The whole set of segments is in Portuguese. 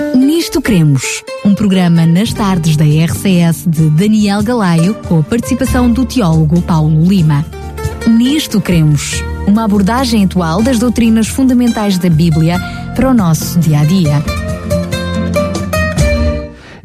Nisto Cremos, um programa nas tardes da RCS de Daniel Galaio, com a participação do teólogo Paulo Lima. Nisto Cremos, uma abordagem atual das doutrinas fundamentais da Bíblia para o nosso dia a dia.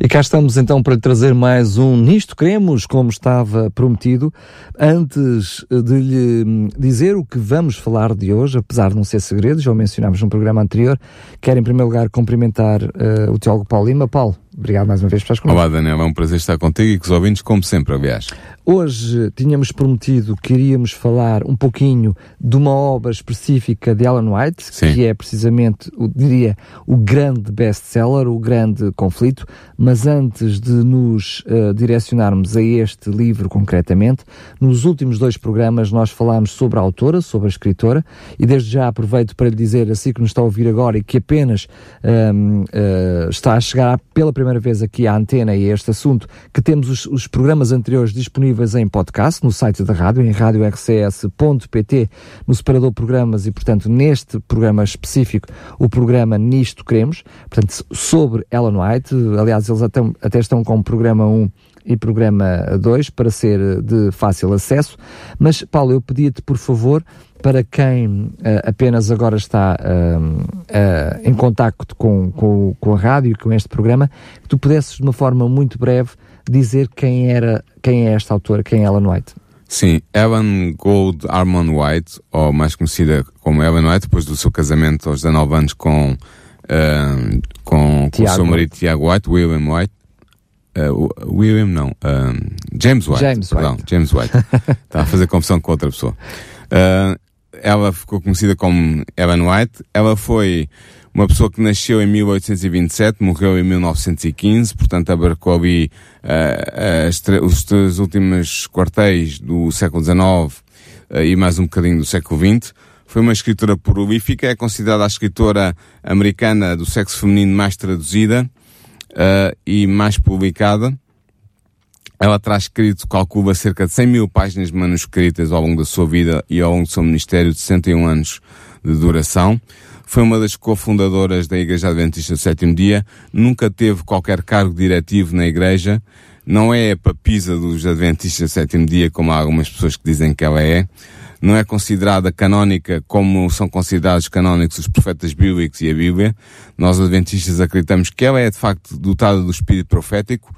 Cá estamos então para trazer mais um Nisto Queremos, como estava prometido. Antes de lhe dizer o que vamos falar de hoje, apesar de não ser segredo, já o mencionámos no programa anterior, quero em primeiro lugar cumprimentar uh, o Teólogo Paulo Lima. Paulo, obrigado mais uma vez por estar connosco. Olá Daniel, é um prazer estar contigo e com os ouvintes, como sempre, aliás. Hoje tínhamos prometido que iríamos falar um pouquinho de uma obra específica de Alan White, Sim. que é precisamente, eu diria, o grande best-seller, o grande conflito, mas antes de nos uh, direcionarmos a este livro concretamente, nos últimos dois programas nós falámos sobre a autora, sobre a escritora, e desde já aproveito para lhe dizer, assim que nos está a ouvir agora e que apenas um, uh, eh, está a chegar pela primeira vez aqui à antena e a este assunto, que temos os, os programas anteriores disponíveis disponíveis em podcast no site da rádio, em radiorcs.pt, no separador programas e, portanto, neste programa específico, o programa Nisto Queremos, portanto, sobre Ellen White. Aliás, eles até, até estão com o programa 1 e programa 2 para ser de fácil acesso. Mas, Paulo, eu pedia-te, por favor, para quem uh, apenas agora está uh, uh, em contacto com, com, com a rádio com este programa, que tu pudesses, de uma forma muito breve, dizer quem era, quem é esta autora, quem é Ellen White. Sim, Ellen Gold Armand White, ou mais conhecida como Ellen White, depois do seu casamento aos 19 anos com, uh, com, com o seu marido Tiago White, William White. Uh, William não, uh, James White. James perdão, White. James White. Está a fazer confusão com outra pessoa. Uh, ela ficou conhecida como Ellen White. Ela foi uma pessoa que nasceu em 1827, morreu em 1915, portanto abarcou ali uh, os três últimos quartéis do século XIX uh, e mais um bocadinho do século XX. Foi uma escritora prolífica, é considerada a escritora americana do sexo feminino mais traduzida uh, e mais publicada. Ela terá escrito, calcula, cerca de 100 mil páginas manuscritas ao longo da sua vida e ao longo do seu ministério de 61 anos de duração. Foi uma das cofundadoras da Igreja Adventista do Sétimo Dia, nunca teve qualquer cargo diretivo na Igreja, não é a papisa dos Adventistas do Sétimo Dia, como há algumas pessoas que dizem que ela é, não é considerada canónica como são considerados canónicos os profetas bíblicos e a Bíblia. Nós, Adventistas, acreditamos que ela é de facto dotada do espírito profético,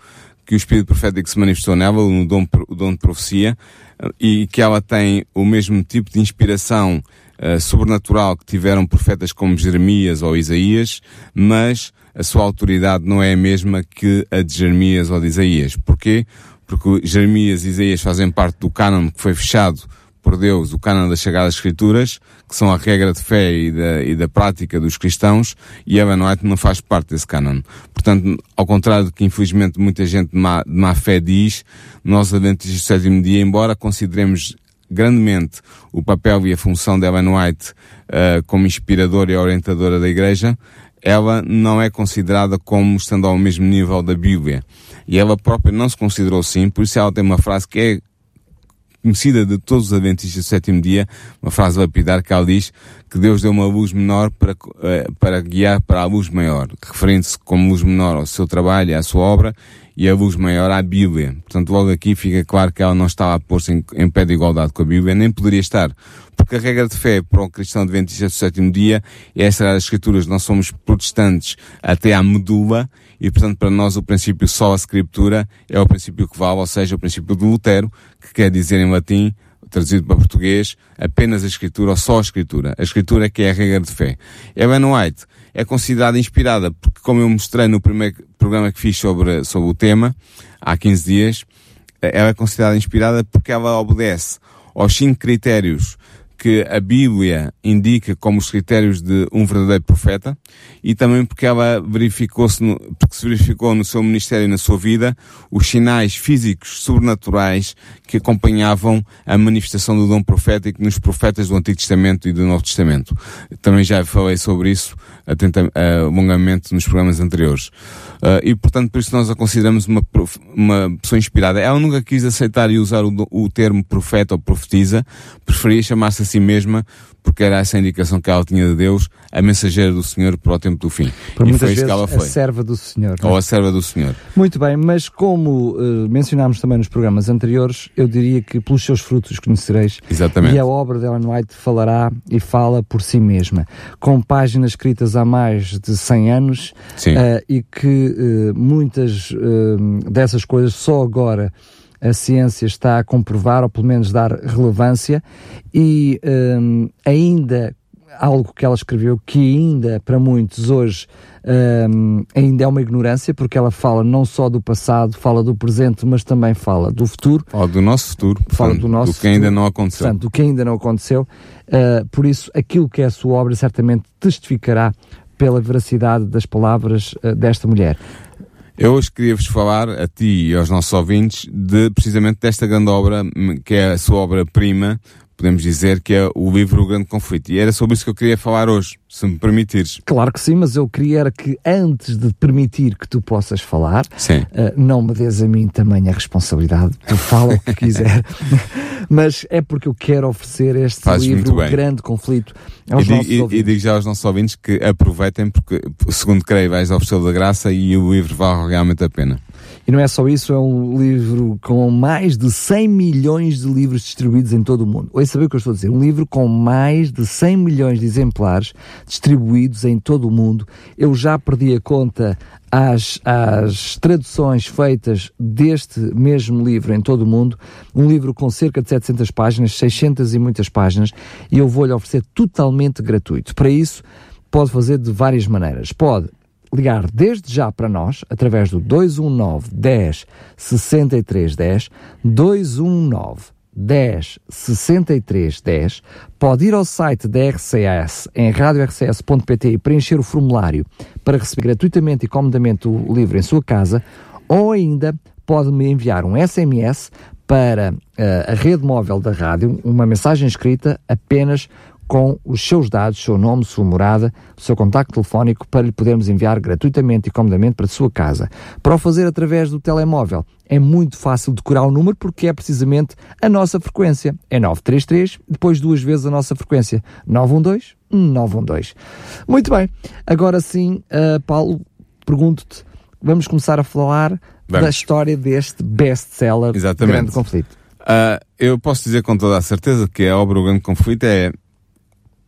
que o espírito profético se manifestou nela, no dom, o dom de profecia, e que ela tem o mesmo tipo de inspiração uh, sobrenatural que tiveram profetas como Jeremias ou Isaías, mas a sua autoridade não é a mesma que a de Jeremias ou de Isaías. Porquê? Porque Jeremias e Isaías fazem parte do cânon que foi fechado por Deus, o cânon das Sagradas Escrituras, que são a regra de fé e da, e da prática dos cristãos, e Ellen White não faz parte desse cânon. Portanto, ao contrário do que infelizmente muita gente de má, de má fé diz, nós Adventistas do sétimo dia, embora consideremos grandemente o papel e a função de Ellen White uh, como inspiradora e orientadora da Igreja, ela não é considerada como estando ao mesmo nível da Bíblia. E ela própria não se considerou assim, por isso ela tem uma frase que é conhecida de todos os adventistas do sétimo dia, uma frase lapidar que ela diz que Deus deu uma luz menor para, eh, para guiar para a luz maior, referindo-se como luz menor ao seu trabalho e à sua obra, e a luz maior à Bíblia. Portanto, logo aqui fica claro que ela não estava a pôr-se em, em, pé de igualdade com a Bíblia, nem poderia estar. Porque a regra de fé para o cristão adventista do sétimo dia é essa das escrituras. Nós somos protestantes até à medula e, portanto, para nós o princípio só a escritura é o princípio que vale, ou seja, o princípio de Lutero, que quer dizer em latim traduzido para português, apenas a escritura ou só a escritura. A escritura é que é a regra de fé. Ellen White é considerada inspirada, porque como eu mostrei no primeiro programa que fiz sobre, sobre o tema, há 15 dias, ela é considerada inspirada porque ela obedece aos cinco critérios que a Bíblia indica como os critérios de um verdadeiro profeta e também porque ela verificou-se, porque se verificou no seu ministério e na sua vida os sinais físicos sobrenaturais que acompanhavam a manifestação do dom profético nos profetas do Antigo Testamento e do Novo Testamento. Também já falei sobre isso atenta, uh, longamente nos programas anteriores. Uh, e portanto, por isso nós a consideramos uma, uma pessoa inspirada. Ela nunca quis aceitar e usar o, o termo profeta ou profetisa, preferia chamar-se a si mesma porque era essa a indicação que ela tinha de Deus, a mensageira do Senhor para o tempo do fim. Por e foi isso que ela foi. a serva do Senhor. Ou a serva do Senhor. Muito bem, mas como uh, mencionámos também nos programas anteriores, eu diria que pelos seus frutos conhecereis. Exatamente. E a obra de Ellen White falará e fala por si mesma, com páginas escritas há mais de 100 anos uh, e que uh, muitas dessas coisas só agora a ciência está a comprovar, ou pelo menos dar relevância, e um, ainda algo que ela escreveu que ainda para muitos hoje um, ainda é uma ignorância, porque ela fala não só do passado, fala do presente, mas também fala do futuro. Fala do nosso futuro, fala do nosso do que ainda não aconteceu. Portanto, do que ainda não aconteceu. Uh, por isso, aquilo que é a sua obra certamente testificará pela veracidade das palavras uh, desta mulher. Eu hoje queria-vos falar, a ti e aos nossos ouvintes, de precisamente desta grande obra, que é a sua obra-prima, podemos dizer que é o livro O Grande Conflito. E era sobre isso que eu queria falar hoje, se me permitires. Claro que sim, mas eu queria que antes de permitir que tu possas falar, uh, não me des a mim também a responsabilidade, tu fala o que quiser, mas é porque eu quero oferecer este Fazes livro, O Grande Conflito, aos e, nossos e, e digo já aos nossos ouvintes que aproveitem, porque segundo creio vais oferecer da graça e o livro vale realmente a pena. E não é só isso, é um livro com mais de 100 milhões de livros distribuídos em todo o mundo. Oi, saber o que eu estou a dizer? Um livro com mais de 100 milhões de exemplares distribuídos em todo o mundo. Eu já perdi a conta às, às traduções feitas deste mesmo livro em todo o mundo, um livro com cerca de 700 páginas, 600 e muitas páginas, e eu vou-lhe oferecer totalmente gratuito. Para isso, pode fazer de várias maneiras. Pode ligar desde já para nós, através do 219 10 63 10, 219 10 63 10, pode ir ao site da RCS em radiorcs.pt e preencher o formulário para receber gratuitamente e comodamente o livro em sua casa, ou ainda pode me enviar um SMS para uh, a rede móvel da rádio, uma mensagem escrita apenas com os seus dados, seu nome, sua morada, seu contacto telefónico para lhe podermos enviar gratuitamente e comodamente para a sua casa. Para o fazer através do telemóvel, é muito fácil decorar o número porque é precisamente a nossa frequência. É 933, depois duas vezes a nossa frequência. 912 912. Muito bem. Agora sim, uh, Paulo, pergunto-te, vamos começar a falar vamos. da história deste best-seller Grande Conflito. Uh, eu posso dizer com toda a certeza que a obra O Grande Conflito é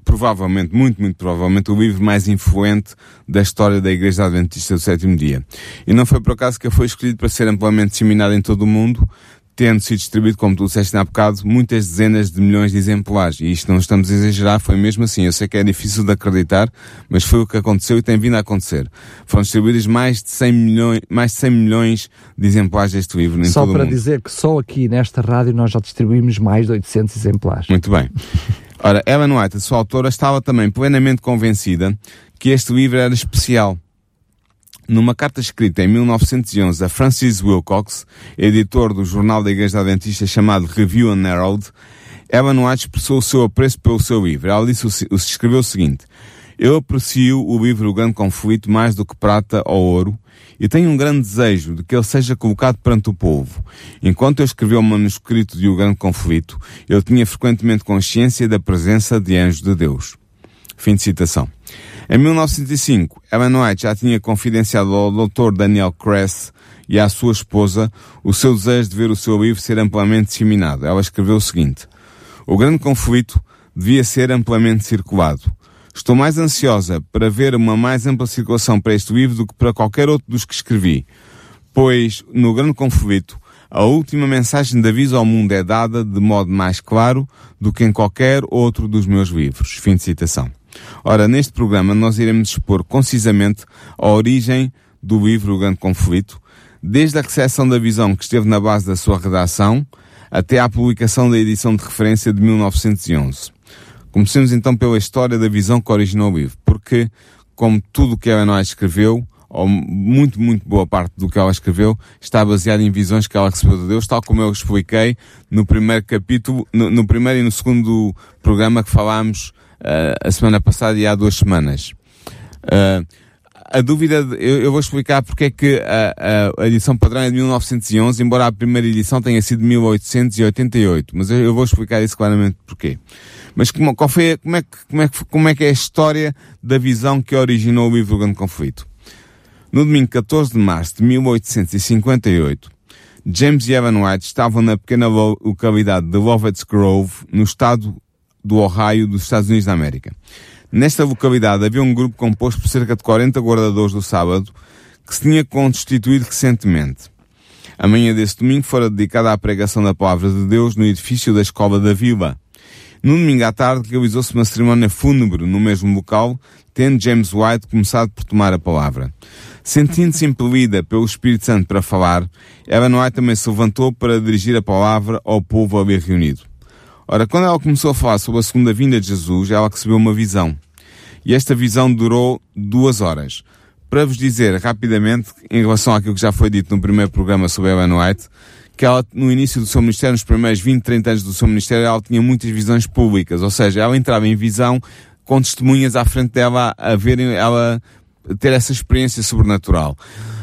provavelmente, muito, muito provavelmente, o livro mais influente da história da Igreja Adventista do Sétimo Dia. E não foi por acaso que ele foi escolhido para ser amplamente disseminado em todo o mundo, tendo sido distribuído, como tu disseste há bocado, muitas dezenas de milhões de exemplares. E isto não estamos a exagerar, foi mesmo assim. Eu sei que é difícil de acreditar, mas foi o que aconteceu e tem vindo a acontecer. Foram distribuídos mais de 100 milhões, mais de 100 milhões de exemplares deste livro em só todo o mundo. Só para dizer que só aqui nesta rádio nós já distribuímos mais de 800 exemplares. Muito bem. Ora, Ellen White, a sua autora, estava também plenamente convencida que este livro era especial. Numa carta escrita em 1911 a Francis Wilcox, editor do jornal da Igreja Adventista chamado Review and Herald, Ellen White expressou o seu apreço pelo seu livro. Ela disse, escreveu o seguinte, Eu aprecio o livro O Grande Conflito mais do que prata ou ouro, e tenho um grande desejo de que ele seja colocado perante o povo. Enquanto eu escrevi o manuscrito de O Grande Conflito, eu tinha frequentemente consciência da presença de anjos de Deus. Fim de citação. Em 1905, Ellen White já tinha confidenciado ao Dr. Daniel Kress e à sua esposa o seu desejo de ver o seu livro ser amplamente disseminado. Ela escreveu o seguinte: O grande conflito devia ser amplamente circulado. Estou mais ansiosa para ver uma mais ampla circulação para este livro do que para qualquer outro dos que escrevi, pois, no grande conflito, a última mensagem de aviso ao mundo é dada de modo mais claro do que em qualquer outro dos meus livros. Fim de citação. Ora, neste programa nós iremos expor concisamente a origem do livro O Grande Conflito, desde a recepção da visão que esteve na base da sua redação até à publicação da edição de referência de 1911. Comecemos então pela história da visão que originou o livro, porque, como tudo o que ela escreveu, ou muito, muito boa parte do que ela escreveu, está baseado em visões que ela recebeu de Deus, tal como eu expliquei no primeiro capítulo, no, no primeiro e no segundo programa que falámos uh, a semana passada e há duas semanas. Uh, a dúvida, eu, eu, vou explicar porque é que a, a, edição padrão é de 1911, embora a primeira edição tenha sido de 1888. Mas eu, eu vou explicar isso claramente porquê. Mas como, qual foi, como, é que, como, é que, como é que é a história da visão que originou o livro Grande Conflito? No domingo 14 de março de 1858, James e Evan White estavam na pequena localidade de Lovett's Grove, no estado do Ohio, dos Estados Unidos da América. Nesta localidade havia um grupo composto por cerca de 40 guardadores do sábado que se tinha constituído recentemente. A manhã desse domingo fora dedicada à pregação da palavra de Deus no edifício da escola da vila. No domingo à tarde realizou-se uma cerimónia fúnebre no mesmo local, tendo James White começado por tomar a palavra. Sentindo-se impelida pelo Espírito Santo para falar, Ellen White também se levantou para dirigir a palavra ao povo ali reunido. Ora, quando ela começou a falar sobre a segunda vinda de Jesus, ela recebeu uma visão. E esta visão durou duas horas. Para vos dizer rapidamente, em relação àquilo que já foi dito no primeiro programa sobre Ellen White, que ela, no início do seu ministério, nos primeiros 20, 30 anos do seu ministério, ela tinha muitas visões públicas. Ou seja, ela entrava em visão com testemunhas à frente dela a verem ela ter essa experiência sobrenatural.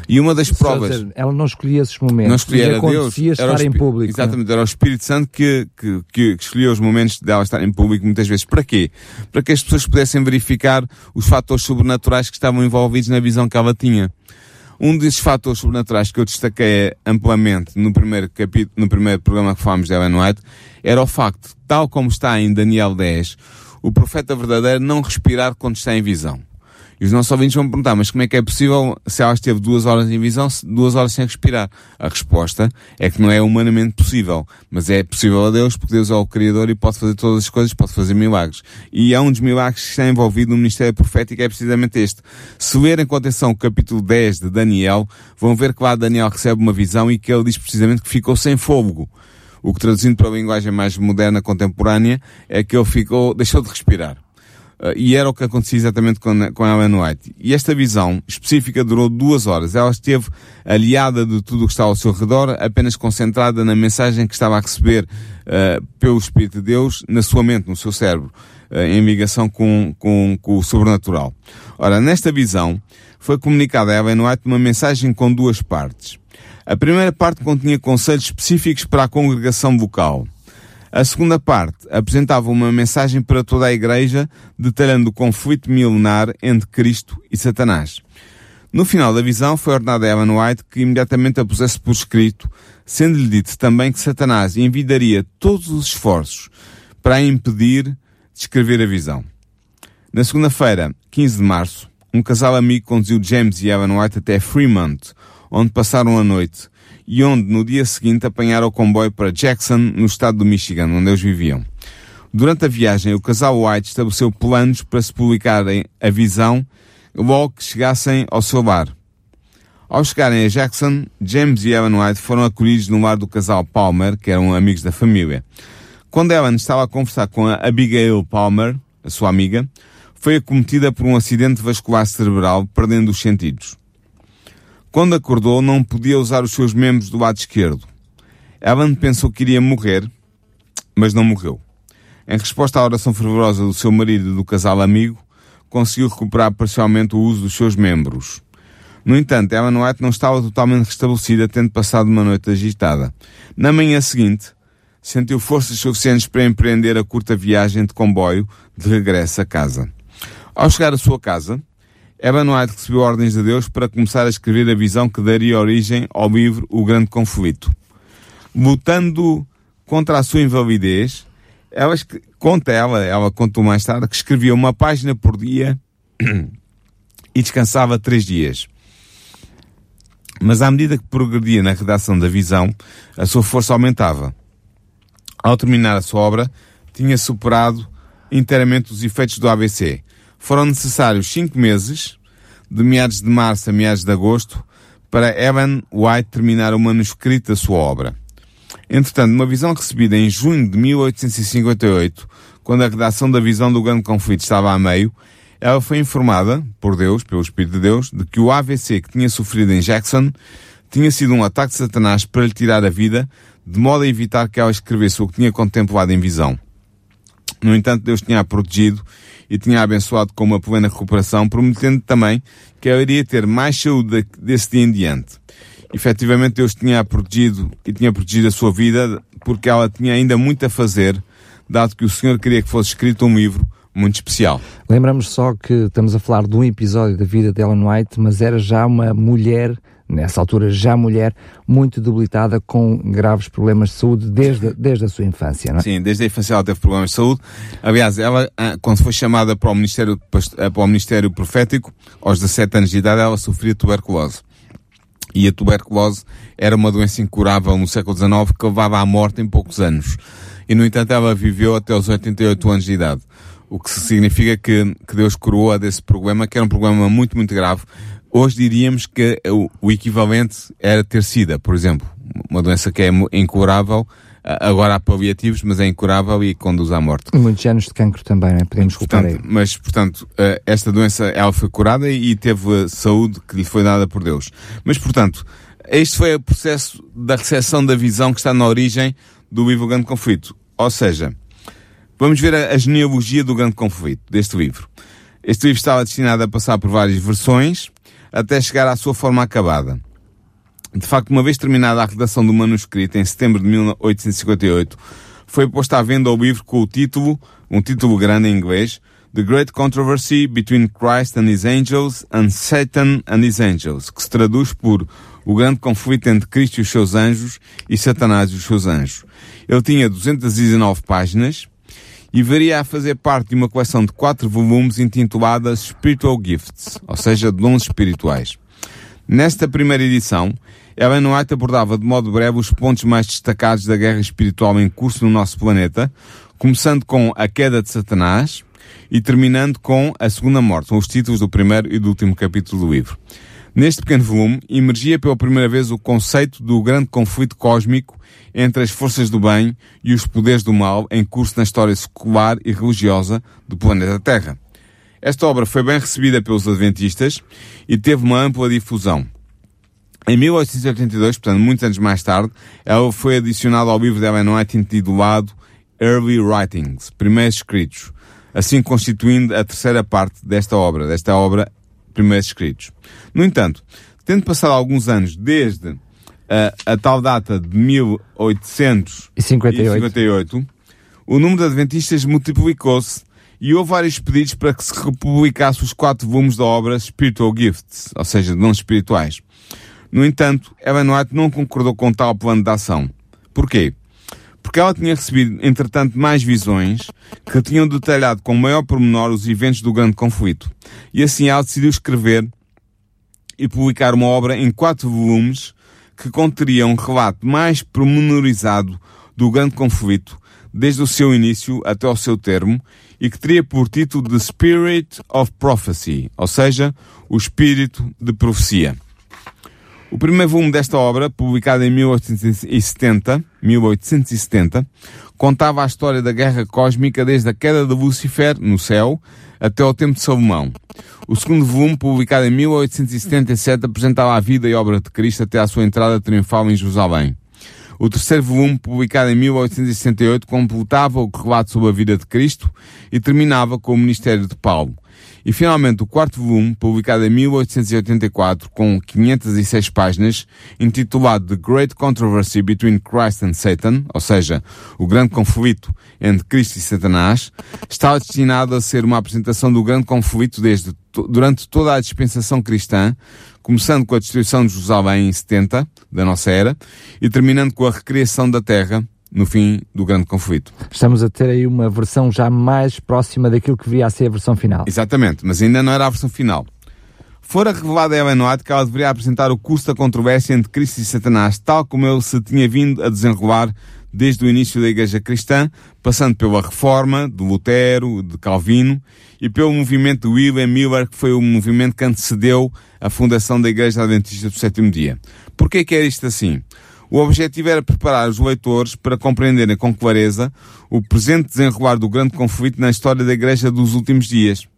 E uma das provas. Dizer, ela não escolhia esses momentos. Não escolhia, era Deus. Era estar em público. Exatamente, né? era o Espírito Santo que, que, que, escolhia os momentos dela estar em público muitas vezes. Para quê? Para que as pessoas pudessem verificar os fatores sobrenaturais que estavam envolvidos na visão que ela tinha. Um desses fatores sobrenaturais que eu destaquei amplamente no primeiro capítulo, no primeiro programa que falámos de Ellen White, era o facto, tal como está em Daniel 10, o profeta verdadeiro não respirar quando está em visão. E os nossos ouvintes vão perguntar, mas como é que é possível se ela esteve duas horas em visão, duas horas sem respirar? A resposta é que não é humanamente possível, mas é possível a Deus, porque Deus é o Criador e pode fazer todas as coisas, pode fazer milagres. E é um dos milagres que está envolvido no ministério profético, é precisamente este. Se lerem com atenção o capítulo 10 de Daniel, vão ver que lá Daniel recebe uma visão e que ele diz precisamente que ficou sem fogo. O que traduzindo para a linguagem mais moderna, contemporânea, é que ele ficou, deixou de respirar. Uh, e era o que acontecia exatamente com, com Ellen White. E esta visão específica durou duas horas. Ela esteve aliada de tudo o que está ao seu redor, apenas concentrada na mensagem que estava a receber uh, pelo Espírito de Deus na sua mente, no seu cérebro, uh, em ligação com, com, com o sobrenatural. Ora, nesta visão, foi comunicada a Ellen White uma mensagem com duas partes. A primeira parte continha conselhos específicos para a congregação vocal. A segunda parte apresentava uma mensagem para toda a Igreja, detalhando o conflito milenar entre Cristo e Satanás. No final da visão, foi ordenado a Evan White que imediatamente a pusesse por escrito, sendo-lhe dito também que Satanás envidaria todos os esforços para a impedir de escrever a visão. Na segunda-feira, 15 de março, um casal amigo conduziu James e Evan White até Fremont, onde passaram a noite, e onde no dia seguinte apanharam o comboio para Jackson, no estado do Michigan, onde eles viviam. Durante a viagem, o casal White estabeleceu planos para se publicarem a visão logo que chegassem ao seu lar. Ao chegarem a Jackson, James e Ellen White foram acolhidos no lar do casal Palmer, que eram amigos da família. Quando Ellen estava a conversar com a Abigail Palmer, a sua amiga, foi acometida por um acidente vascular cerebral, perdendo os sentidos. Quando acordou, não podia usar os seus membros do lado esquerdo. Ellen pensou que iria morrer, mas não morreu. Em resposta à oração fervorosa do seu marido e do casal amigo, conseguiu recuperar parcialmente o uso dos seus membros. No entanto, Ellen White não estava totalmente restabelecida, tendo passado uma noite agitada. Na manhã seguinte, sentiu forças suficientes para empreender a curta viagem de comboio de regresso a casa. Ao chegar à sua casa, Evan White recebeu ordens de Deus para começar a escrever a visão que daria origem ao livro O Grande Conflito. Lutando contra a sua invalidez, ela, conta ela, ela contou mais tarde, que escrevia uma página por dia e descansava três dias. Mas à medida que progredia na redação da visão, a sua força aumentava. Ao terminar a sua obra, tinha superado inteiramente os efeitos do ABC foram necessários cinco meses, de meados de março a meados de agosto, para Evan White terminar o manuscrito da sua obra. Entretanto, uma visão recebida em junho de 1858, quando a redação da visão do grande conflito estava a meio, ela foi informada, por Deus, pelo Espírito de Deus, de que o AVC que tinha sofrido em Jackson tinha sido um ataque de Satanás para lhe tirar a vida, de modo a evitar que ela escrevesse o que tinha contemplado em visão. No entanto, Deus tinha a protegido e tinha abençoado com uma plena recuperação, prometendo também que ela iria ter mais saúde desse dia em diante. Efetivamente Deus tinha protegido e tinha protegido a sua vida porque ela tinha ainda muito a fazer, dado que o Senhor queria que fosse escrito um livro muito especial. Lembramos só que estamos a falar de um episódio da vida de Ellen White, mas era já uma mulher, nessa altura já mulher, muito debilitada com graves problemas de saúde desde, desde a sua infância, não é? Sim, desde a infância ela teve problemas de saúde. Aliás, ela, ah, quando foi chamada para o Ministério, ah, para o ministério Profético, aos 17 anos de idade, ela sofria tuberculose. E a tuberculose era uma doença incurável no século XIX que levava à morte em poucos anos. E, no entanto, ela viveu até os 88 anos de idade. O que significa que, que Deus curou-a desse problema, que era um problema muito, muito grave. Hoje diríamos que o, equivalente era ter SIDA, por exemplo. Uma doença que é incurável, agora há paliativos, mas é incurável e conduz à morte. E muitos anos de cancro também, né? podemos culpar aí. Mas, portanto, eh, esta doença, ela foi curada e teve saúde que lhe foi dada por Deus. Mas, portanto, este foi o processo da recepção da visão que está na origem do livro Grande Conflito. Ou seja, Vamos ver a genealogia do grande conflito deste livro. Este livro estava destinado a passar por várias versões até chegar à sua forma acabada. De facto, uma vez terminada a redação do manuscrito em setembro de 1858, foi posto à venda o livro com o título, um título grande em inglês, The Great Controversy Between Christ and His Angels and Satan and His Angels, que se traduz por O Grande Conflito entre Cristo e os seus anjos e Satanás e os seus anjos. Ele tinha 219 páginas, e viria a fazer parte de uma coleção de quatro volumes intitulada Spiritual Gifts, ou seja, dons espirituais. Nesta primeira edição, Ellen White abordava de modo breve os pontos mais destacados da guerra espiritual em curso no nosso planeta, começando com a queda de Satanás e terminando com a segunda morte, com os títulos do primeiro e do último capítulo do livro. Neste pequeno volume, emergia pela primeira vez o conceito do grande conflito cósmico entre as forças do bem e os poderes do mal em curso na história secular e religiosa do planeta Terra. Esta obra foi bem recebida pelos adventistas e teve uma ampla difusão. Em 1882, portanto, muitos anos mais tarde, ela foi adicionada ao livro de Ellen White intitulado Early Writings, Primeiros Escritos, assim constituindo a terceira parte desta obra, desta obra Primeiros Escritos. No entanto, tendo passado alguns anos desde a, a tal data de 1858, o número de adventistas multiplicou-se e houve vários pedidos para que se republicasse os quatro volumes da obra Spiritual Gifts, ou seja, dons espirituais. No entanto, Ellen White não concordou com tal plano de ação. Porquê? Porque ela tinha recebido, entretanto, mais visões que tinham detalhado com maior pormenor os eventos do grande conflito. E assim ela decidiu escrever e publicar uma obra em quatro volumes que conteria um relato mais pormenorizado do grande conflito, desde o seu início até o seu termo, e que teria por título The Spirit of Prophecy, ou seja, o Espírito de Profecia. O primeiro volume desta obra, publicado em 1870, 1870, contava a história da guerra cósmica desde a queda de Lúcifer no céu até ao tempo de Salomão. O segundo volume, publicado em 1877, apresentava a vida e obra de Cristo até à sua entrada triunfal em Jerusalém. O terceiro volume, publicado em 1868, completava o relato sobre a vida de Cristo e terminava com o ministério de Paulo. E finalmente o quarto volume, publicado em 1884, com 506 páginas, intitulado The Great Controversy Between Christ and Satan, ou seja, o grande conflito entre Cristo e Satanás, estava destinado a ser uma apresentação do grande conflito desde durante toda a dispensação cristã, começando com a destruição de Jerusalém em 70 da nossa era e terminando com a recriação da terra no fim do grande conflito. Estamos a ter aí uma versão já mais próxima daquilo que viria a ser a versão final. Exatamente, mas ainda não era a versão final. Fora revelado a Ellen White que ela deveria apresentar o curso da controvérsia entre Cristo e Satanás, tal como ele se tinha vindo a desenrolar desde o início da Igreja Cristã, passando pela Reforma, de Lutero, de Calvino, e pelo movimento de William Miller, que foi o movimento que antecedeu a fundação da Igreja Adventista do Sétimo Dia. Porquê que era isto assim? O objetivo era preparar os leitores para compreenderem com clareza o presente desenrolar do grande conflito na história da Igreja dos últimos dias.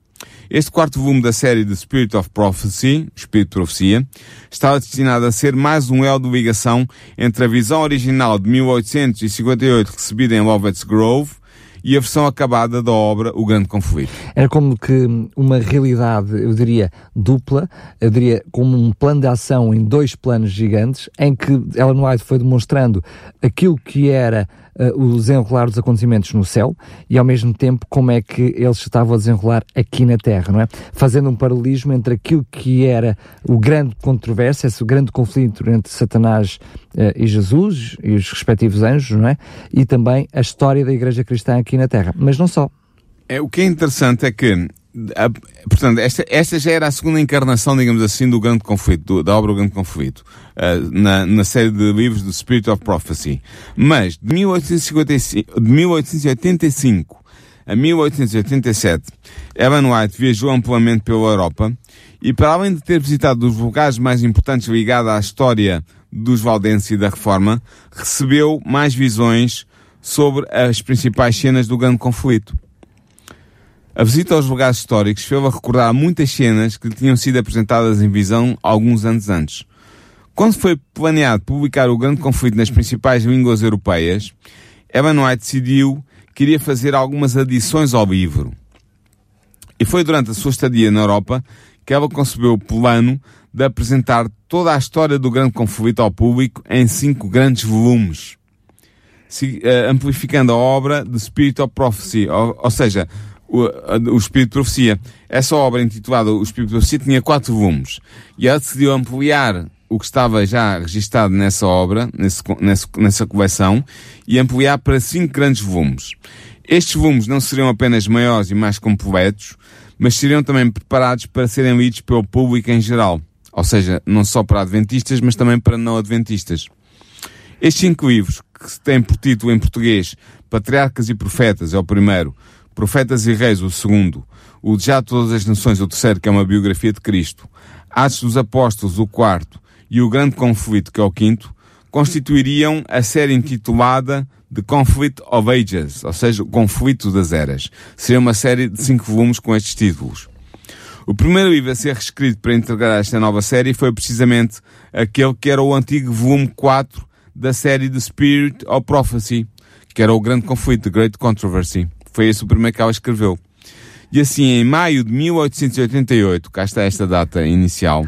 Este quarto volume da série The Spirit of Prophecy, Espírito de Profecia, estava destinado a ser mais um elo de ligação entre a visão original de 1858 recebida em Lovett's Grove e a versão acabada da obra O Grande Conflito. Era como que uma realidade, eu diria, dupla, eu diria como um plano de ação em dois planos gigantes, em que Ellen White foi demonstrando aquilo que era uh, o desenrolar dos acontecimentos no céu e ao mesmo tempo como é que eles estavam a desenrolar aqui na Terra, não é? Fazendo um paralelismo entre aquilo que era o grande controvérsia, esse grande conflito entre Satanás uh, e Jesus e os respectivos anjos, não é? E também a história da Igreja Cristã aqui na Terra. Mas não só. É, o que é interessante é que a, portanto, esta, esta já era a segunda encarnação, digamos assim, do grande conflito, do, da obra O Grande Conflito, uh, na, na série de livros do Spirit of Prophecy. Mas, de, 1855, de 1885 a 1887, Evan White viajou amplamente pela Europa e, para além de ter visitado os lugares mais importantes ligados à história dos Valdenses e da Reforma, recebeu mais visões sobre as principais cenas do grande conflito. A visita aos lugares históricos fez-a recordar muitas cenas que lhe tinham sido apresentadas em visão alguns anos antes. Quando foi planeado publicar o grande conflito nas principais línguas europeias, Evan White decidiu que iria fazer algumas adições ao livro. E foi durante a sua estadia na Europa que ela concebeu o plano de apresentar toda a história do grande conflito ao público em cinco grandes volumes, eh, amplificando a obra de Spirit of Prophecy, ou, ou seja, o, o Espírito de Profecia. Essa obra intitulada O Espírito de Profecia tinha quatro volumes. E ela decidiu ampliar o que estava já registado nessa obra, nesse, nessa, nessa coleção, e ampliar para cinco grandes volumes. Estes volumes não seriam apenas maiores e mais completos, mas seriam também preparados para serem lidos pelo público em geral. Ou seja, não só para adventistas, mas também para não adventistas. Estes cinco livros, que têm por título em português Patriarcas e Profetas, é o primeiro, Profetas e Reis, o segundo, o de Já Todas as Nações, o terceiro, que é uma biografia de Cristo, Atos dos Apóstolos, o quarto, e o Grande Conflito, que é o quinto, constituiriam a série intitulada The Conflict of Ages, ou seja, o Conflito das Eras. Seria uma série de cinco volumes com estes títulos. O primeiro livro a ser reescrito para integrar esta nova série foi precisamente aquele que era o antigo volume 4 da série The Spirit of Prophecy, que era o Grande Conflito, The Great Controversy. Foi esse o primeiro que ela escreveu. E assim, em maio de 1888, cá está esta data inicial,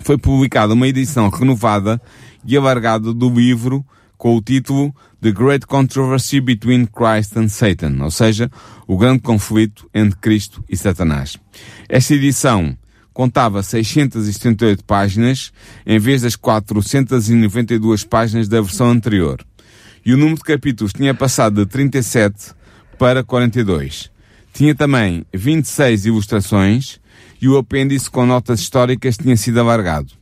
foi publicada uma edição renovada e alargada do livro com o título The Great Controversy Between Christ and Satan, ou seja, o grande conflito entre Cristo e Satanás. Esta edição contava 678 páginas, em vez das 492 páginas da versão anterior. E o número de capítulos tinha passado de 37 para 42. Tinha também 26 ilustrações e o apêndice com notas históricas tinha sido alargado.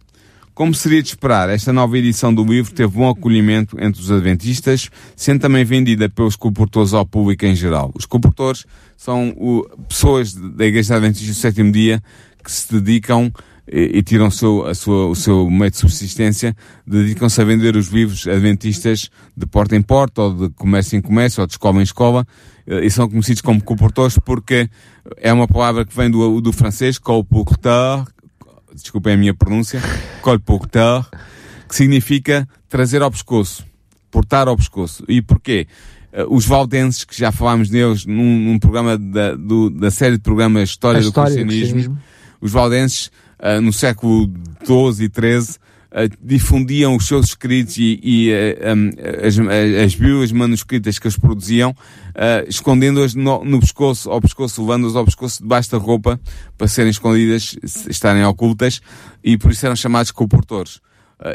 Como seria de esperar, esta nova edição do livro teve bom acolhimento entre os adventistas, sendo também vendida pelos comportores ao público em geral. Os comportores são o, pessoas da Igreja Adventista do Sétimo Dia que se dedicam e, e tiram seu, a sua, o seu meio de subsistência, dedicam-se a vender os livros adventistas de porta em porta, ou de comércio em comércio, ou de escola em escola, eh, e são conhecidos como colportores porque é uma palavra que vem do, do francês, colporteur, desculpem a minha pronúncia, colporteur, que significa trazer ao pescoço, portar ao pescoço. E porquê? Eh, os valdenses, que já falámos deles num, num programa da, do, da série de programas História, história do Cristianismo, os valdenses, uh, no século XII e XIII, difundiam os seus escritos e, e uh, um, as, as bíblias manuscritas que eles produziam, uh, escondendo-as no, no, pescoço, ao pescoço, levando-as ao pescoço debaixo da roupa para serem escondidas, estarem ocultas, e por isso eram chamados comportores.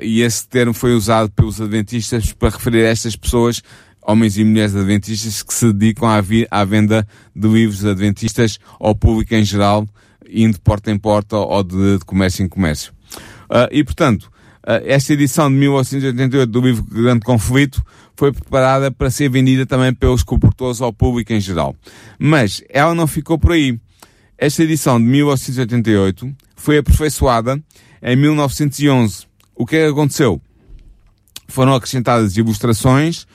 e esse termo foi usado pelos adventistas para referir a estas pessoas homens e mulheres adventistas que se dedicam à, à venda de livros adventistas ao público em geral, indo de porta em porta ou de, de comércio em comércio. Uh, e, portanto, uh, esta edição de 1888 do livro Grande Conflito foi preparada para ser vendida também pelos comportores ao público em geral. Mas ela não ficou por aí. Esta edição de 1888 foi aperfeiçoada em 1911. O é que aconteceu? Foram acrescentadas ilustrações,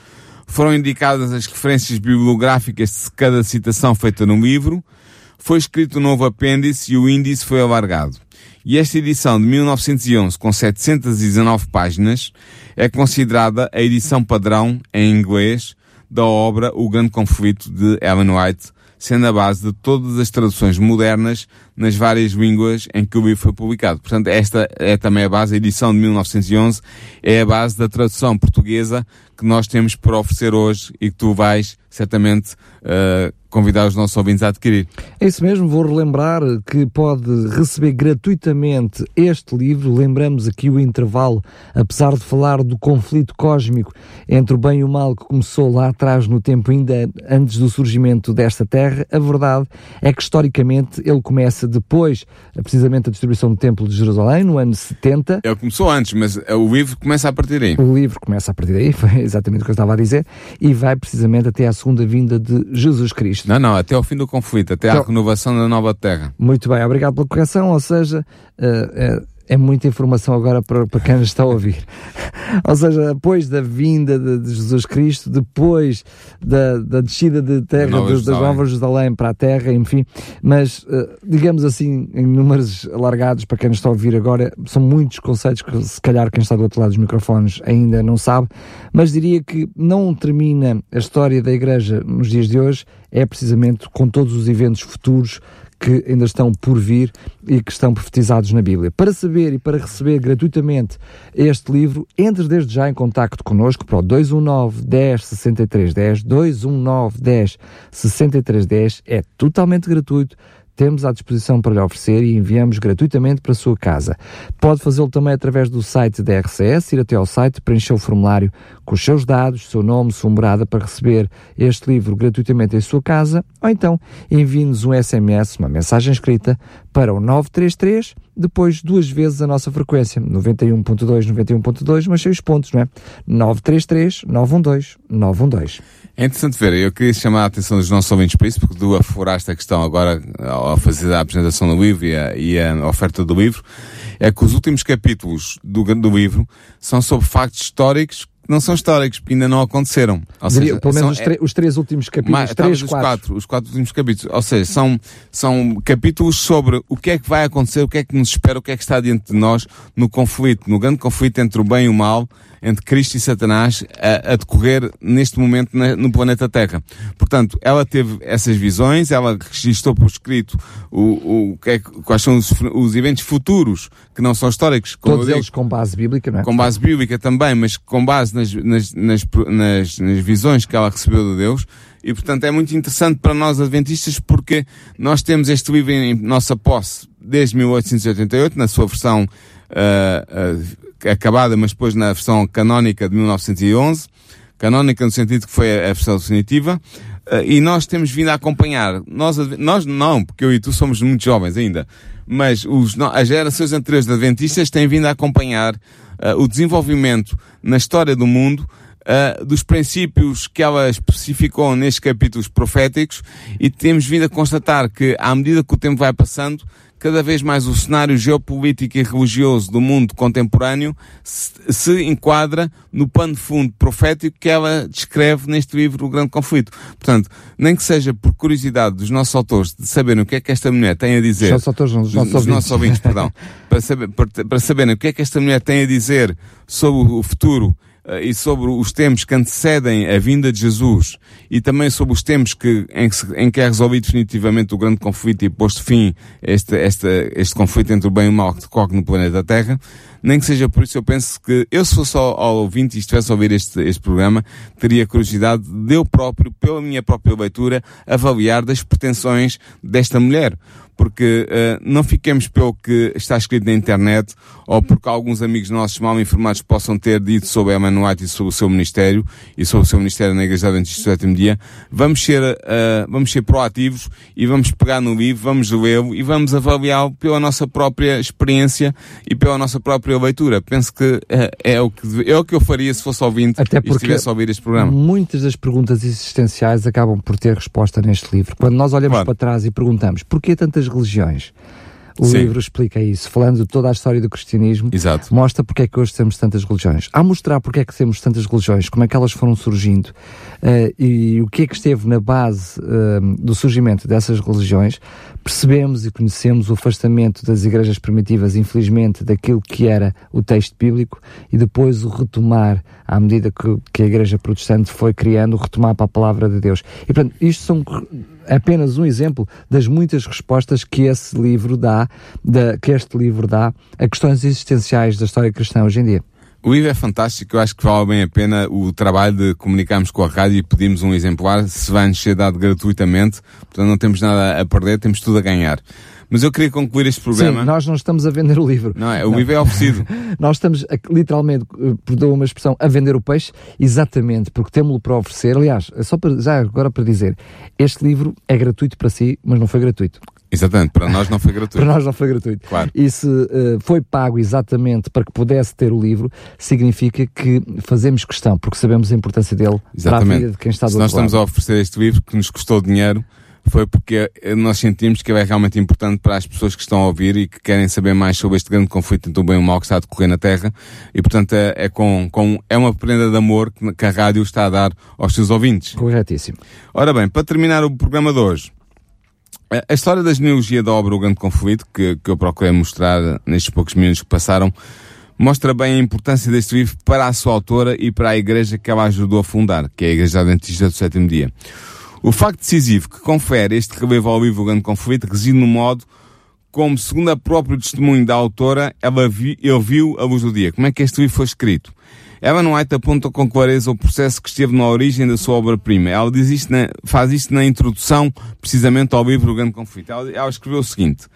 foram indicadas as referências bibliográficas de cada citação feita no livro, foi escrito um novo apêndice e o índice foi alargado. E esta edição de 1911, com 719 páginas, é considerada a edição padrão em inglês da obra O Grande Conflito de Ellen White, sendo a base de todas as traduções modernas nas várias línguas em que o livro foi publicado. Portanto, esta é também a base, a edição de 1911 é a base da tradução portuguesa que nós temos para oferecer hoje e que tu vais certamente uh, convidar os nossos ouvintes a adquirir. É isso mesmo, vou relembrar que pode receber gratuitamente este livro. Lembramos aqui o intervalo, apesar de falar do conflito cósmico entre o bem e o mal que começou lá atrás no tempo ainda antes do surgimento desta terra, a verdade é que historicamente ele começa depois, precisamente, da distribuição do Templo de Jerusalém, no ano 70. Ele começou antes, mas o livro começa a partir daí. O livro começa a partir daí, foi exatamente o que eu estava a dizer, e vai precisamente até à segunda vinda de Jesus Cristo. Não, não, até ao fim do conflito, até então, à renovação da nova terra. Muito bem, obrigado pela correção, ou seja, uh, uh, é muita informação agora para, para quem está a ouvir. Ou seja, depois da vinda de, de Jesus Cristo, depois da, da descida de terra Nova de, das Novas Jerusalém para a terra, enfim. Mas, uh, digamos assim, em números alargados, para quem está a ouvir agora, são muitos conceitos que se calhar quem está do outro lado dos microfones ainda não sabe, mas diria que não termina a história da Igreja nos dias de hoje, é precisamente com todos os eventos futuros que ainda estão por vir e que estão profetizados na Bíblia. Para saber e para receber gratuitamente este livro, entre desde já em contacto connosco para o 219 10 63 10, 219 10 63 10, é totalmente gratuito temos à disposição para lhe oferecer e enviamos gratuitamente para a sua casa. Pode fazê-lo também através do site da RCS, ir até ao site, preencher o formulário com os seus dados, seu nome, sua morada para receber este livro gratuitamente em sua casa, ou então envie-nos um SMS, uma mensagem escrita para o 933, depois duas vezes a nossa frequência, 91.2, 91.2, mas cheios pontos, não é? 933, 912, 912. É interessante ver, eu queria chamar a atenção dos nossos ouvintes para isso, porque tu aforaste a questão agora ao fazer a apresentação do livro e a, e a oferta do livro, é que os últimos capítulos do, do livro são sobre factos históricos não são históricos, porque ainda não aconteceram. Ou Diria, seja, pelo menos são, os, os, três últimos capítulos, mas, três, os quatro. quatro. Os quatro últimos capítulos. Ou seja, são, são capítulos sobre o que é que vai acontecer, o que é que nos espera, o que é que está diante de nós no conflito, no grande conflito entre o bem e o mal, entre Cristo e Satanás a, a decorrer neste momento na, no planeta Terra. Portanto, ela teve essas visões, ela registrou por escrito o, o, que é, quais são os, os eventos futuros que não são históricos. Todos eles com base bíblica, não é? Com base bíblica também, mas com base nas, nas, nas, nas, nas visões que ela recebeu de Deus. E, portanto, é muito interessante para nós adventistas porque nós temos este livro em nossa posse desde 1888, na sua versão uh, uh, acabada, mas depois na versão canónica de 1911, canónica no sentido que foi a, versão definitiva, uh, e nós temos vindo a acompanhar, nós, nós não, porque eu e tu somos muito jovens ainda, mas os, as gerações anteriores de adventistas têm vindo a acompanhar uh, o desenvolvimento na história do mundo Uh, dos princípios que ela especificou nestes capítulos proféticos e temos vindo a constatar que, à medida que o tempo vai passando, cada vez mais o cenário geopolítico e religioso do mundo contemporâneo se, se enquadra no pano de fundo profético que ela descreve neste livro, O Grande Conflito. Portanto, nem que seja por curiosidade dos nossos autores de saberem o que é que esta mulher tem a dizer. Dos autores, não, dos nossos dos ouvintes. nossos ouvintes, perdão. para, saber, para, para saberem o que é que esta mulher tem a dizer sobre o futuro e sobre os tempos que antecedem a vinda de Jesus e também sobre os tempos que, em, que, em que é resolvido definitivamente o grande conflito e posto fim este, este, este conflito entre o bem e o mal que decorre no planeta Terra, nem que seja por isso, eu penso que eu se fosse ao, ao ouvinte e estivesse a ouvir este, este programa, teria curiosidade de eu próprio, pela minha própria leitura, avaliar das pretensões desta mulher porque uh, não fiquemos pelo que está escrito na internet ou porque alguns amigos nossos mal informados possam ter dito sobre Ellen White e sobre o seu ministério e sobre o seu ministério na Igreja Adventista do Sétimo Dia. Vamos ser, uh, vamos ser proativos e vamos pegar no livro, vamos lê-lo e vamos avaliá-lo pela nossa própria experiência e pela nossa própria leitura. Penso que uh, é, o que é o que eu faria se fosse ouvinte Até porque e estivesse a ouvir este programa. Muitas das perguntas existenciais acabam por ter resposta neste livro. Quando nós olhamos claro. para trás e perguntamos porquê tantas religiões? O Sim. livro explica isso, falando de toda a história do cristianismo. Exato. Mostra porque é que hoje temos tantas religiões. A mostrar porque é que temos tantas religiões, como é que elas foram surgindo uh, e o que é que esteve na base uh, do surgimento dessas religiões, percebemos e conhecemos o afastamento das igrejas primitivas, infelizmente, daquilo que era o texto bíblico e depois o retomar à medida que, que a igreja protestante foi criando, o retomar para a palavra de Deus. E, portanto, isto são apenas um exemplo das muitas respostas que esse livro dá, que este livro dá a questões existenciais da história cristã hoje em dia. O livro é fantástico, eu acho que vale bem a pena o trabalho de comunicarmos com a rádio e pedirmos um exemplar, se vai nos ser dado gratuitamente, portanto não temos nada a perder, temos tudo a ganhar. Mas eu queria concluir este programa. Sim, nós não estamos a vender o livro. Não, é, o não. livro é oferecido. nós estamos a, literalmente, eh, por uma expressão, a vender o peixe, exatamente, porque temos-lo para oferecer. Aliás, é só para, já agora para dizer, este livro é gratuito para si, mas não foi gratuito. Exatamente, para nós não foi gratuito. para nós não foi gratuito. Claro. E se uh, foi pago exatamente para que pudesse ter o livro, significa que fazemos questão, porque sabemos a importância dele exatamente. para a vida de quem está do Se nós estamos a oferecer este livro que nos custou dinheiro, foi porque nós sentimos que é realmente importante para as pessoas que estão a ouvir e que querem saber mais sobre este grande conflito entre o bem e o mal que está a decorrer na Terra. E, portanto, é, é com, com, é uma prenda de amor que, que a rádio está a dar aos seus ouvintes. Corretíssimo. Ora bem, para terminar o programa de hoje, a história da genealogia da obra O Grande Conflito, que, que eu procurei mostrar nestes poucos minutos que passaram, mostra bem a importância deste livro para a sua autora e para a igreja que ela ajudou a fundar, que é a Igreja Adventista do Sétimo Dia. O facto decisivo que confere este relevo ao livro O Grande Conflito reside no modo como, segundo a próprio testemunho da autora, ela ele viu a luz do dia. Como é que este livro foi escrito? Ellen White aponta com clareza o processo que esteve na origem da sua obra-prima. Ela diz isto na, faz isto na introdução, precisamente ao livro O Grande Conflito. Ela, ela escreveu o seguinte.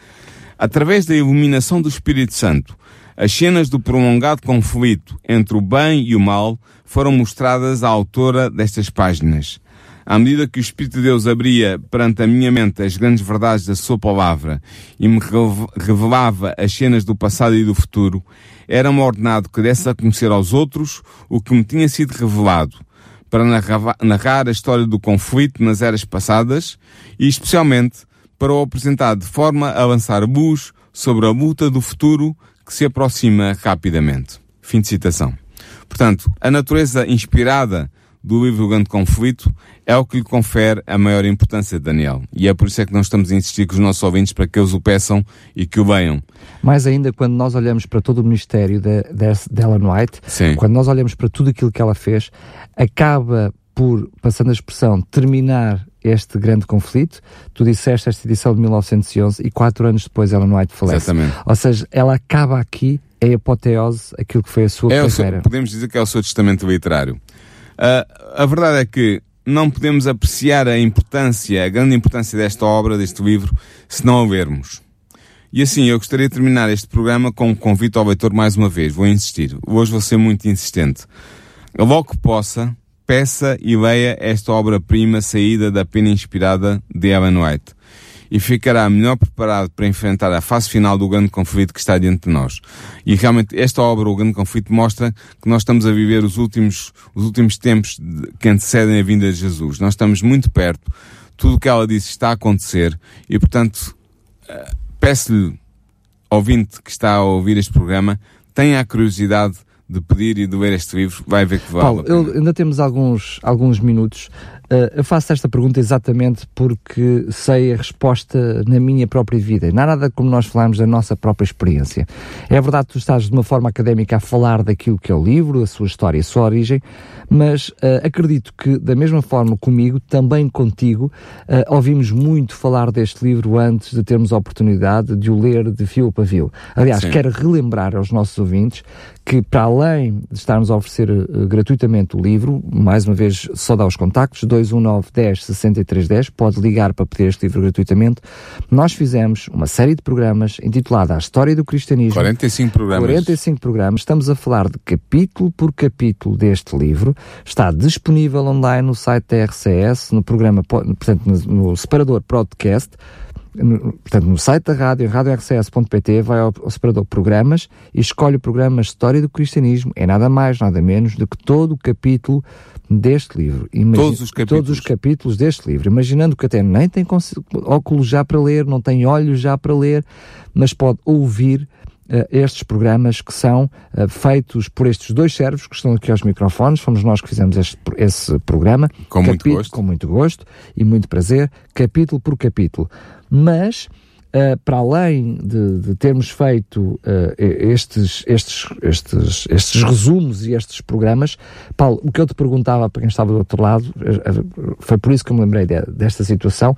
Através da iluminação do Espírito Santo, as cenas do prolongado conflito entre o bem e o mal foram mostradas à autora destas páginas. À medida que o Espírito de Deus abria perante a minha mente as grandes verdades da sua palavra e me revelava as cenas do passado e do futuro, era-me ordenado que desse a conhecer aos outros o que me tinha sido revelado, para narrar a história do conflito nas eras passadas e especialmente para o apresentar de forma a lançar luz sobre a luta do futuro que se aproxima rapidamente. Fim de citação. Portanto, a natureza inspirada do livro O Grande Conflito é o que lhe confere a maior importância Daniel. E é por isso é que nós estamos a insistir com os nossos ouvintes para que eles o peçam e que o leiam. Mais ainda quando nós olhamos para todo o ministério de, de, de Ellen White, Sim. quando nós olhamos para tudo aquilo que ela fez, acaba por, passando a expressão, terminar este grande conflito. Tu disseste esta edição de 1911 e quatro anos depois Ellen White falece. Exatamente. Ou seja, ela acaba aqui, é apoteose, aquilo que foi a sua é carreira. Seu, podemos dizer que é o seu testamento literário. Uh, a verdade é que não podemos apreciar a importância, a grande importância desta obra, deste livro, se não a lermos. E assim, eu gostaria de terminar este programa com um convite ao leitor mais uma vez. Vou insistir. Hoje vou ser muito insistente. Logo que possa, peça e leia esta obra-prima saída da pena inspirada de Ellen White e ficará melhor preparado para enfrentar a fase final do grande conflito que está diante de nós. E realmente esta obra, o grande conflito, mostra que nós estamos a viver os últimos, os últimos tempos que antecedem a vinda de Jesus. Nós estamos muito perto, tudo o que ela disse está a acontecer e, portanto, eh, peço-lhe, ouvinte que está a ouvir este programa, tenha a curiosidade de pedir e de ler este livro, vai ver que vale Paulo, ainda temos alguns, alguns minutos. Uh, eu faço esta pergunta exatamente porque sei a resposta na minha própria vida. Não há nada como nós falarmos da nossa própria experiência. É verdade que tu estás de uma forma académica a falar daquilo que é o livro, a sua história, a sua origem, mas uh, acredito que, da mesma forma comigo, também contigo, uh, ouvimos muito falar deste livro antes de termos a oportunidade de o ler de fio para fio. Aliás, Sim. quero relembrar aos nossos ouvintes que, para além de estarmos a oferecer uh, gratuitamente o livro, mais uma vez só dá os contactos, 219 10 63 10, pode ligar para pedir este livro gratuitamente. Nós fizemos uma série de programas intitulada A História do Cristianismo. 45 programas. 45 programas. Estamos a falar de capítulo por capítulo deste livro. Está disponível online no site da RCS, no programa, portanto, no separador podcast no, portanto, no site da rádio, em radiorcs.pt, vai ao, ao separador Programas e escolhe o programa História do Cristianismo. É nada mais, nada menos do que todo o capítulo deste livro. Imagina, todos os capítulos. Todos os capítulos deste livro. Imaginando que até nem tem óculos já para ler, não tem olhos já para ler, mas pode ouvir uh, estes programas que são uh, feitos por estes dois servos que estão aqui aos microfones. Fomos nós que fizemos este, esse programa. Com muito gosto. Com muito gosto e muito prazer, capítulo por capítulo. Mas Uh, para além de, de termos feito uh, estes, estes, estes, estes resumos e estes programas, Paulo, o que eu te perguntava para quem estava do outro lado, uh, foi por isso que eu me lembrei de, desta situação,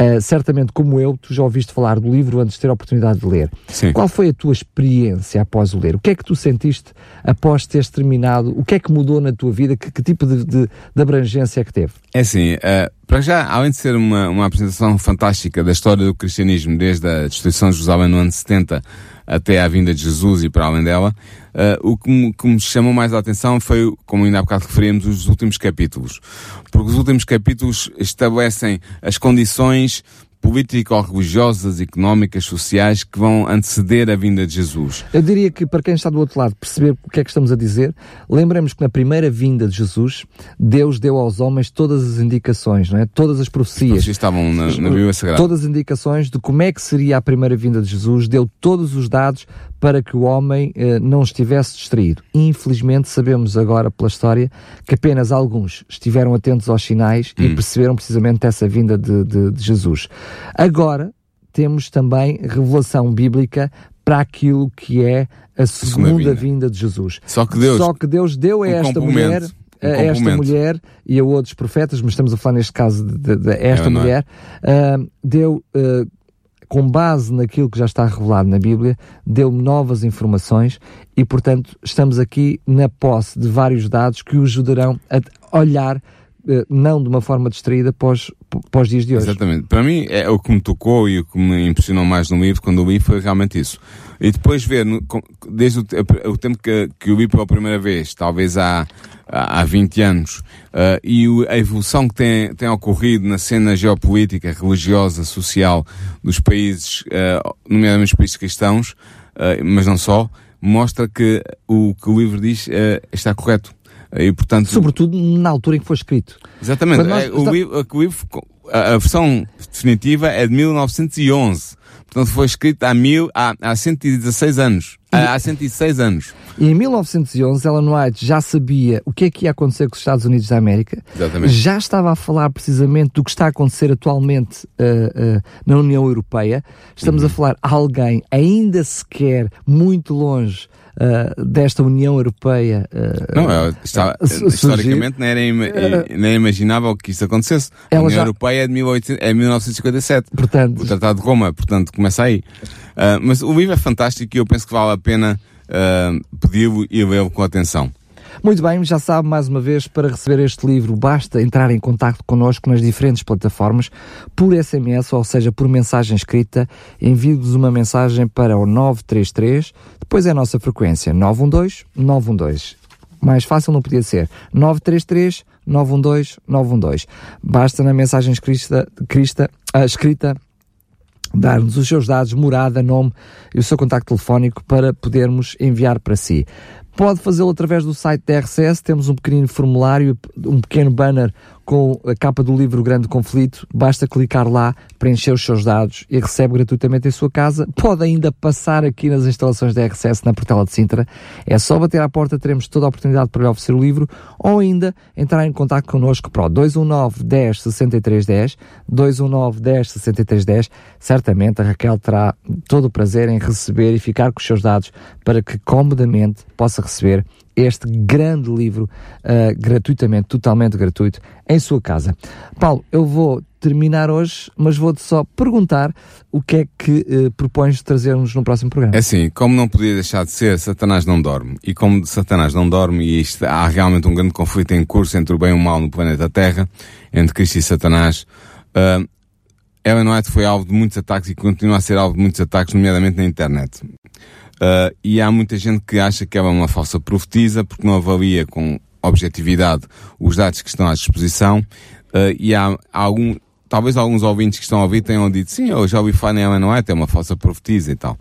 Uh, certamente, como eu, tu já ouviste falar do livro antes de ter a oportunidade de ler. Sim. Qual foi a tua experiência após o ler? O que é que tu sentiste após teres terminado? O que é que mudou na tua vida? Que, que tipo de, de, de, abrangência é que teve? É assim, uh, para já, além de ser uma, uma apresentação fantástica da história do cristianismo desde a destruição de Jerusalém no ano 70 até à vinda de Jesus e para além dela, uh, o que me, que me, chamou mais a atenção foi, como ainda há bocado referimos, os últimos capítulos. Porque os últimos capítulos estabelecem as condições político-religiosas, económicas, sociais que vão anteceder a vinda de Jesus. Eu diria que para quem está do outro lado perceber o que é que estamos a dizer, lembremos que na primeira vinda de Jesus, Deus deu aos homens todas as indicações, não é? Todas as profecias. As estavam na, na Bíblia Sagrada. Todas as indicações de como é que seria a primeira vinda de Jesus, deu todos os dados para que o homem eh, não estivesse distraído. Infelizmente, sabemos agora pela história que apenas alguns estiveram atentos aos sinais hum. e perceberam precisamente essa vinda de, de, de Jesus. Agora, temos também revelação bíblica para aquilo que é a segunda, vinda. vinda. de Jesus. Só que Deus, Só que Deus deu a um esta mulher a esta mulher e a outros profetas, mas estamos a falar neste caso de, de, de esta é, mulher, uh, deu uh, com base naquilo que já está revelado na Bíblia, deu-me novas informações e, portanto, estamos aqui na posse de vários dados que o ajudarão a olhar eh, não de uma forma distraída para os dias de hoje. Exatamente. Para mim, é o que me tocou e o que me impressionou mais no livro, quando eu li, foi realmente isso. E depois ver, desde o, o tempo que, que eu li pela primeira vez, talvez há há 20 anos, uh, e a evolução que tem, tem ocorrido na cena geopolítica, religiosa, social dos países, uh, nomeadamente os países cristãos, uh, mas não só, mostra que o que o livro diz está correto. E, portanto, Sobretudo na altura em que foi escrito. Exatamente. Nós, o, livro, o livro, a, a versão definitiva é de 1911. Portanto, foi escrito há, mil, há, há 116 anos. Há, há 106 anos. E em 1911, Ellen White já sabia o que é que ia acontecer com os Estados Unidos da América. Exatamente. Já estava a falar precisamente do que está a acontecer atualmente uh, uh, na União Europeia. Estamos uhum. a falar alguém ainda sequer muito longe uh, desta União Europeia. Uh, não, está, historicamente nem era, nem imaginável que isso acontecesse. a União já... Europeia é de 18, é 1957. Portanto, o Tratado de Roma, portanto, começa aí. Uh, mas o livro é fantástico e eu penso que vale a pena pedi-lo e lê-lo com atenção. Muito bem, já sabe, mais uma vez, para receber este livro, basta entrar em contato connosco nas diferentes plataformas, por SMS, ou seja, por mensagem escrita, envie-nos uma mensagem para o 933, depois é a nossa frequência, 912 912. Mais fácil não podia ser. 933 912 912. Basta na mensagem escrita, escrita, uh, escrita dar-nos os seus dados, morada, nome e o seu contacto telefónico para podermos enviar para si. Pode fazê-lo através do site da RCS, temos um pequenino formulário, um pequeno banner com a capa do livro Grande Conflito, basta clicar lá, preencher os seus dados e recebe gratuitamente em sua casa. Pode ainda passar aqui nas instalações da RCS na Portela de Sintra. É só bater à porta, teremos toda a oportunidade para lhe oferecer o livro ou ainda entrar em contato connosco para o 219 10 63 10, 219 10 63 10. Certamente a Raquel terá todo o prazer em receber e ficar com os seus dados para que comodamente possa receber este grande livro uh, gratuitamente, totalmente gratuito, em sua casa. Paulo, eu vou terminar hoje, mas vou-te só perguntar o que é que uh, propões trazer-nos no próximo programa. É assim, como não podia deixar de ser, Satanás não dorme. E como Satanás não dorme, e isto, há realmente um grande conflito em curso entre o bem e o mal no planeta Terra, entre Cristo e Satanás, uh, Ellen White foi alvo de muitos ataques e continua a ser alvo de muitos ataques, nomeadamente na internet. Uh, e há muita gente que acha que ela é uma falsa profetisa porque não avalia com objetividade os dados que estão à disposição. Uh, e há, há algum, talvez alguns ouvintes que estão a ouvir tenham dito, sim, eu já ouvi falar Ellen White, é? Uma falsa profetisa e tal.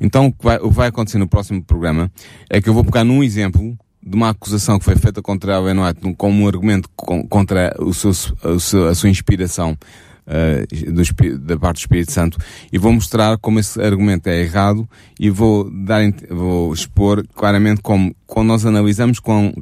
Então, o que, vai, o que vai acontecer no próximo programa é que eu vou pegar num exemplo de uma acusação que foi feita contra Ellen White como um argumento contra o seu, a sua inspiração uh, do, da parte do Espírito Santo. E vou mostrar como esse argumento é errado e vou dar, vou expor claramente como, quando nós analisamos com,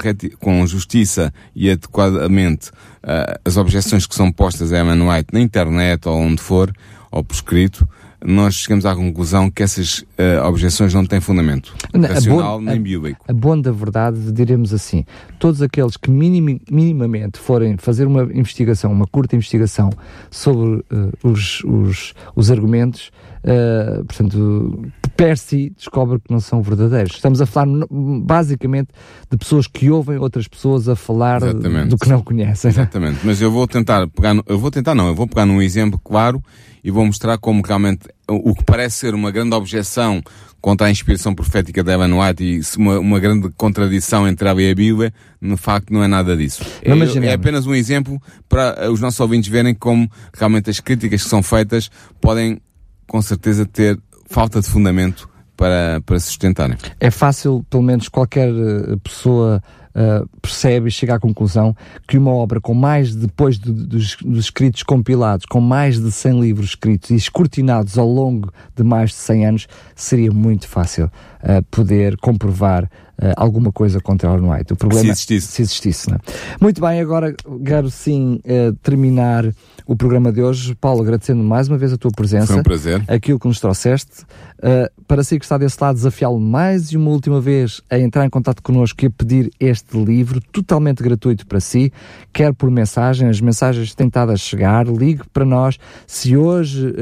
com justiça e adequadamente uh, as objeções que são postas a Ellen White na internet ou onde for, ou por escrito, nós chegamos à conclusão que essas uh, objeções não têm fundamento não, racional nem bíblico. A, a bom da verdade, diremos assim, todos aqueles que minim, minimamente forem fazer uma investigação, uma curta investigação sobre uh, os, os, os argumentos, uh, portanto, per si descobre que não são verdadeiros. Estamos a falar basicamente de pessoas que ouvem outras pessoas a falar Exatamente. do que não conhecem. Exatamente, mas eu vou tentar pegar, eu vou tentar não, eu vou pegar num exemplo claro e vou mostrar como realmente o que parece ser uma grande objeção contra a inspiração profética de Ellen White e uma, uma grande contradição entre ela e a Bíblia, no facto não é nada disso. É, é, apenas um exemplo para os nossos ouvintes verem como realmente as críticas que são feitas podem com certeza ter falta de fundamento para, para sustentarem. É fácil, pelo menos qualquer eh, pessoa uh, percebe e chega à conclusão que uma obra com mais, depois de, dos, dos, escritos compilados, com mais de 100 livros escritos e escrutinados ao longo de mais de 100 anos, seria muito fácil uh, poder comprovar uh, alguma coisa contra Ellen White. O problema se existisse. Se existisse é? Muito bem, agora quero sim terminar o programa de hoje. Paulo, agradecendo mais uma vez a tua presença. Foi um prazer. Aquilo que nos trouxeste. Uh, para si que está desse lado, desafiá-lo mais uma última vez a entrar em contato connosco e a pedir este livro totalmente gratuito para si, quer por mensagem, as mensagens a chegar, ligue para nós. Se hoje.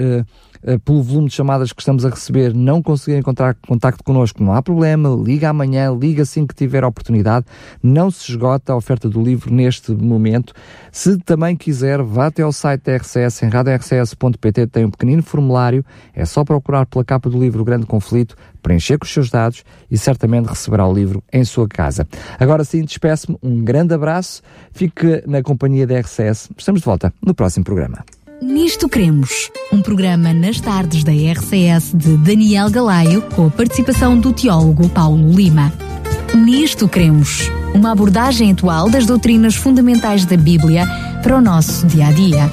Eh, pelo volume de chamadas que estamos a receber, não conseguir encontrar contacto connosco, não há problema, liga amanhã, liga assim que tiver a oportunidade. Não se esgota a oferta do livro neste momento. Se também quiser, vá até ao site da RCS, em radiorcs.pt, tem um pequenino formulário, é só procurar pela capa do livro Grande Conflito, preencher com os seus dados e certamente receberá o livro em sua casa. Agora sim, despeço-me, um grande abraço, fique na companhia da RCS. Estamos de volta no próximo programa. Nisto Cremos, um programa nas tardes da RCS de Daniel Galaio, com a participação do teólogo Paulo Lima. Nisto Cremos, uma abordagem atual das doutrinas fundamentais da Bíblia para o nosso dia a dia.